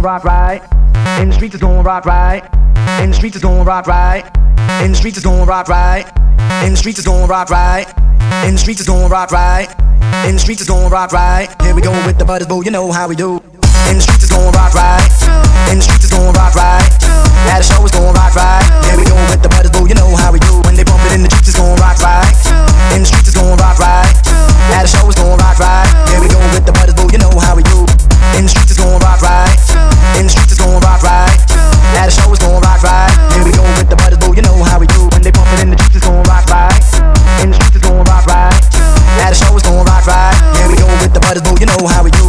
going rock right. In the streets is going rock right. In the streets is going rock right. In the streets is going rock right. In the streets is going rock right. In the streets is going rock right. In the streets is going rock right. Here we go with the butters, boo. You know how we do. In the streets is going rock right. In the streets is going rock right. At the show is going rock right. Here we go with the butters, boo. You know how we do. When they bump it in the streets is going rock right. In the streets is going rock right. At the show is going rock right. Here we go with the butters, boo. You know how we do. In the streets is going rock right. In the streets is going rock right. At the show is going rock right. Here we go with the butters, boo. You know how we do. When they bump it in the streets is going rock right. In the streets is going rock right. At the show is going rock right. Here we go with the butters, boo. You know how we do.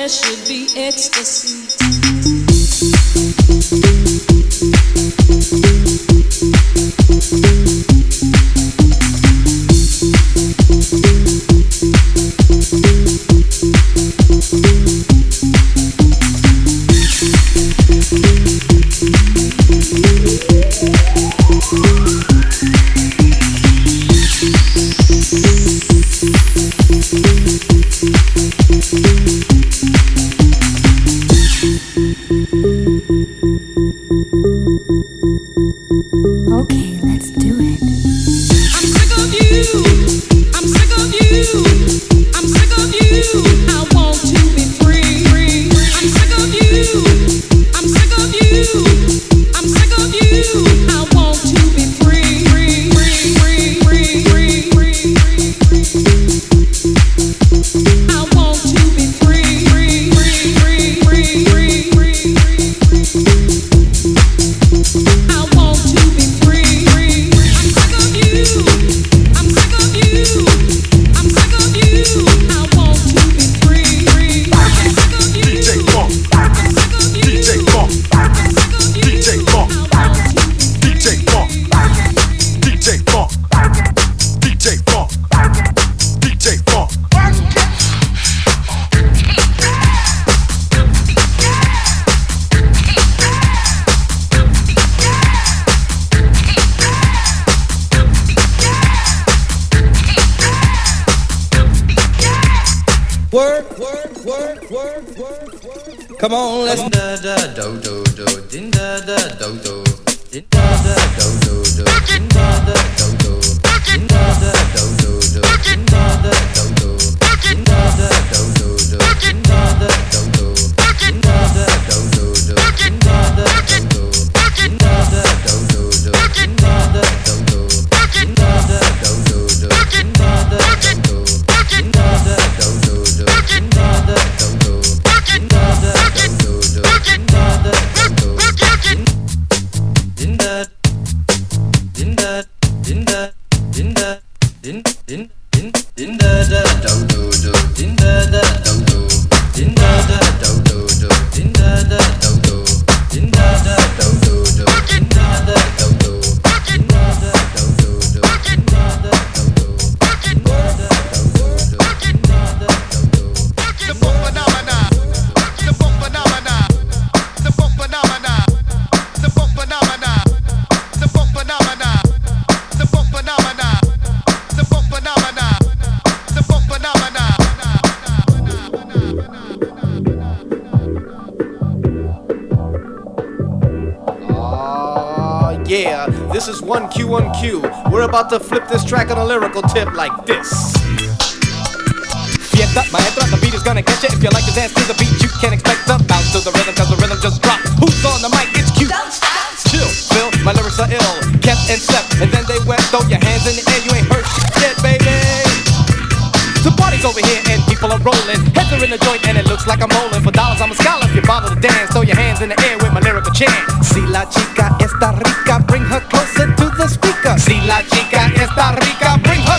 There should be ecstasy. Come on, let's da da do do do din da da do do. To flip this track on a lyrical tip like this. Fiesta maestra, the beat is gonna catch you. If you like to dance to the beat, you can expect to bounce to the rhythm, cause the rhythm just drops. Who's on the mic? It's cute. Chill, Phil, my lyrics are ill. Kept and slept, and then they went. Throw your hands in the air, you ain't hurt shit yet, baby. The party's over here and people are rolling. Heads are in the joint and it looks like I'm rolling. For dollars, I'm a scholar. If you bother to dance, throw your hands in the air with my lyrical chant. Si la chica está rica, bring her closer to Si la chica está rica, bring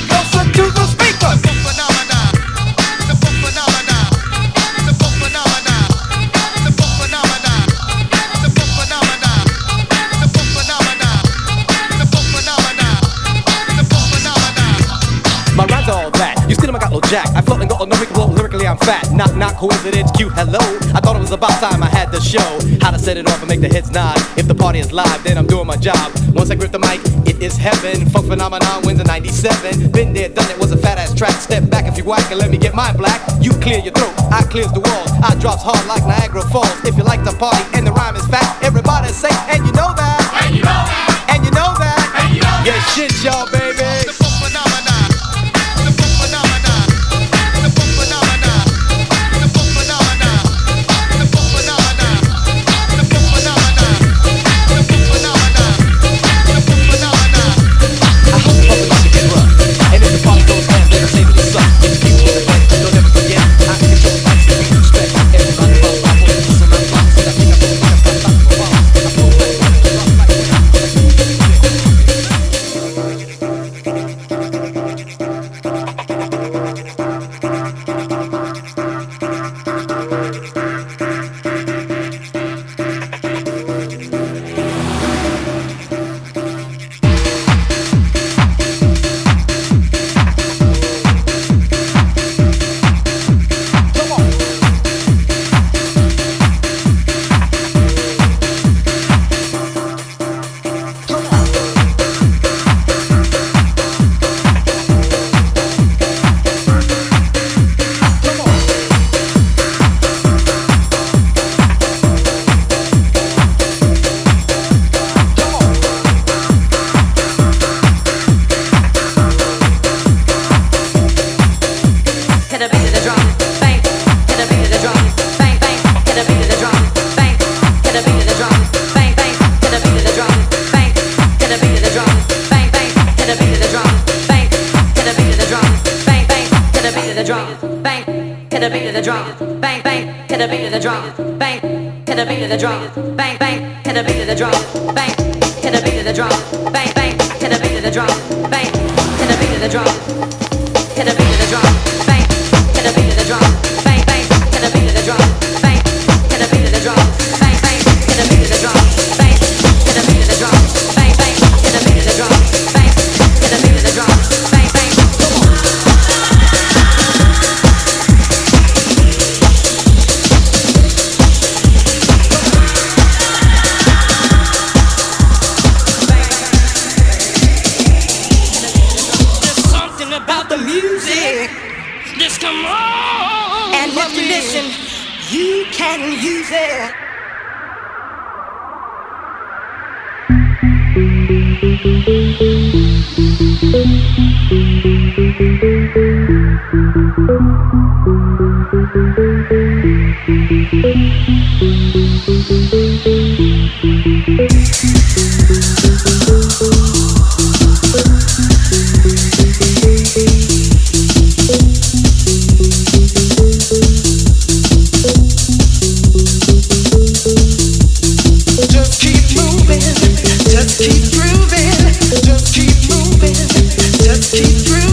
fat. Knock, knock, coincidence, cute, hello. I thought it was about time I had to show how to set it off and make the hits nod. If the party is live, then I'm doing my job. Once I grip the mic, is heaven. Funk phenomenon wins in 97. Been there, done it, was a fat ass track. Step back if you whack and let me get mine black. You clear your throat, I clears the walls. I drops hard like Niagara Falls. If you like the party and the rhyme is fat, everybody say, and you know that. And you know that. And you know that. And you know that. Yeah, shit, y'all, baby. can use it. Keep through.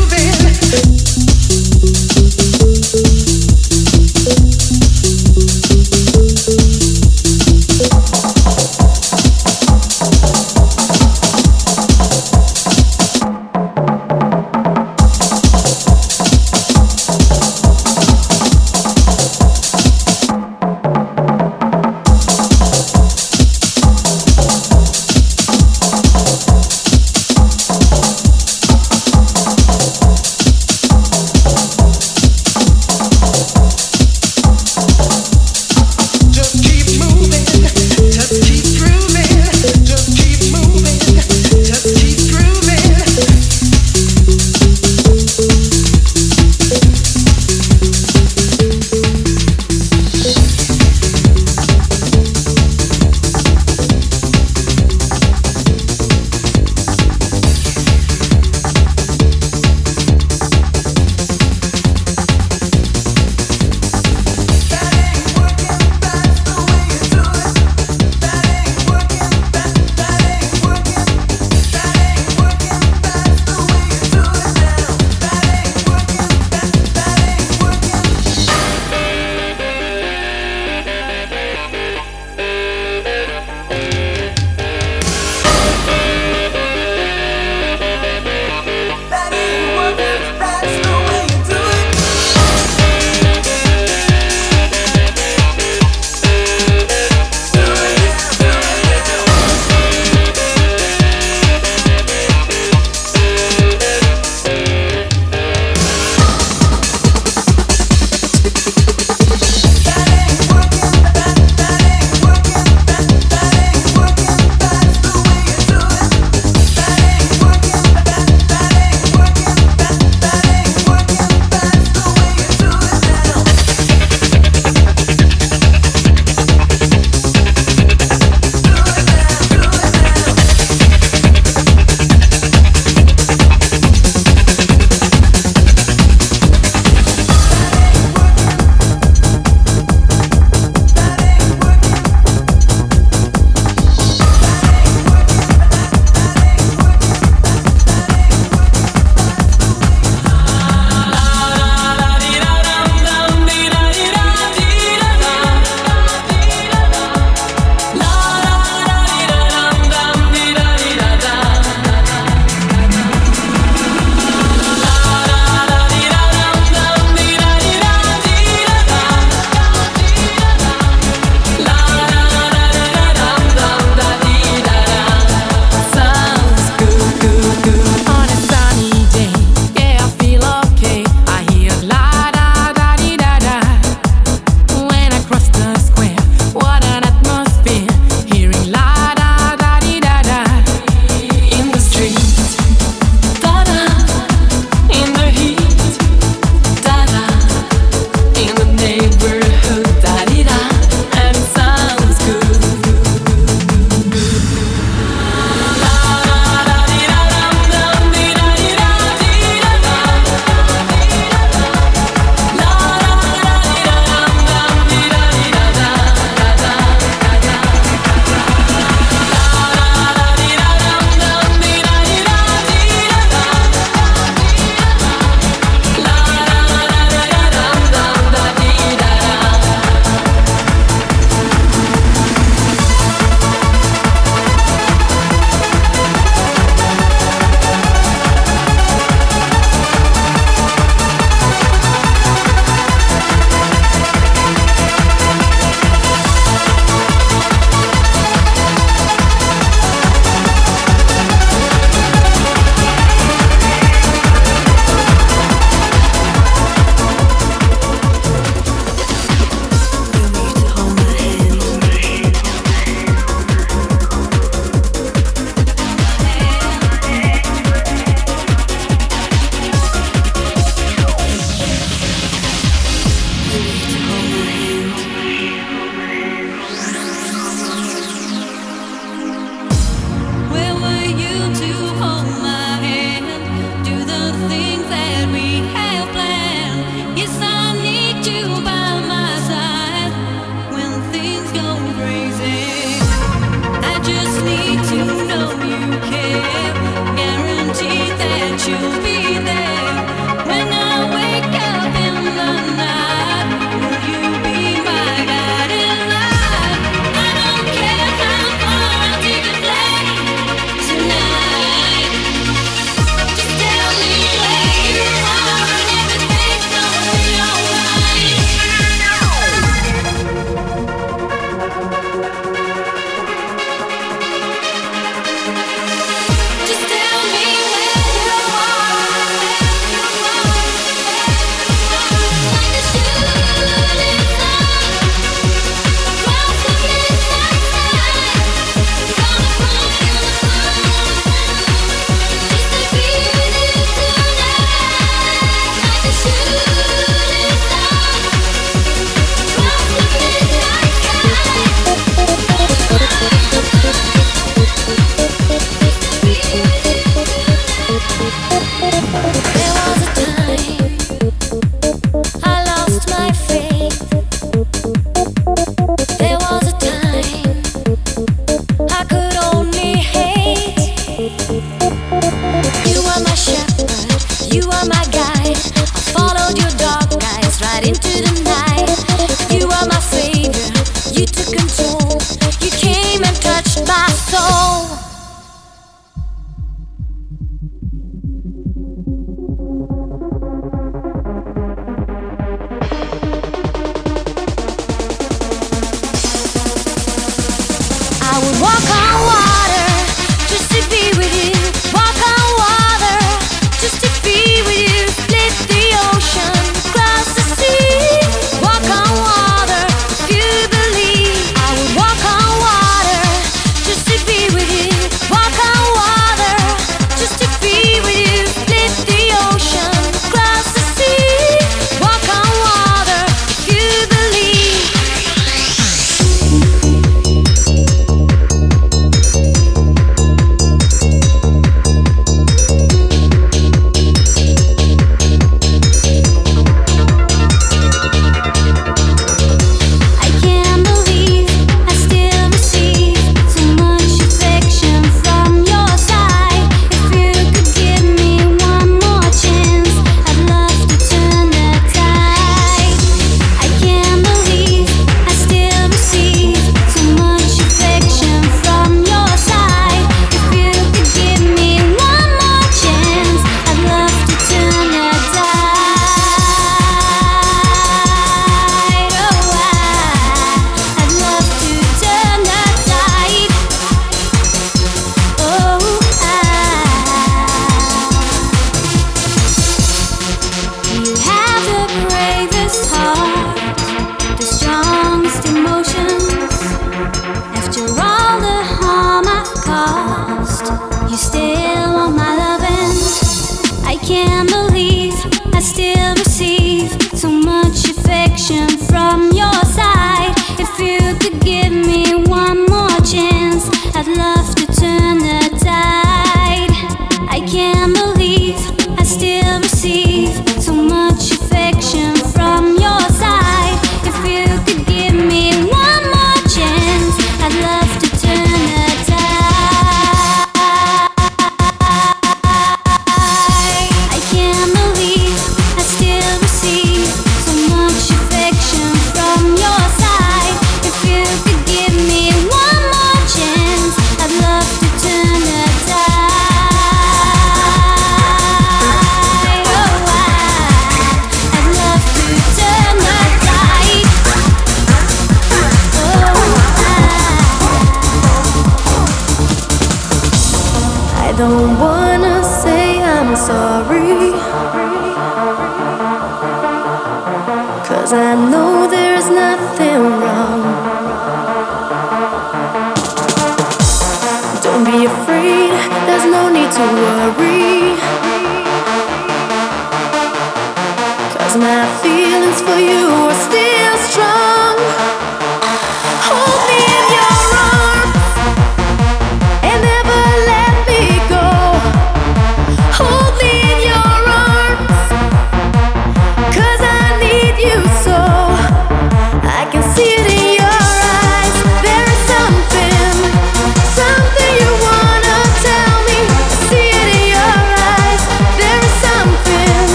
Something you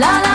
La, la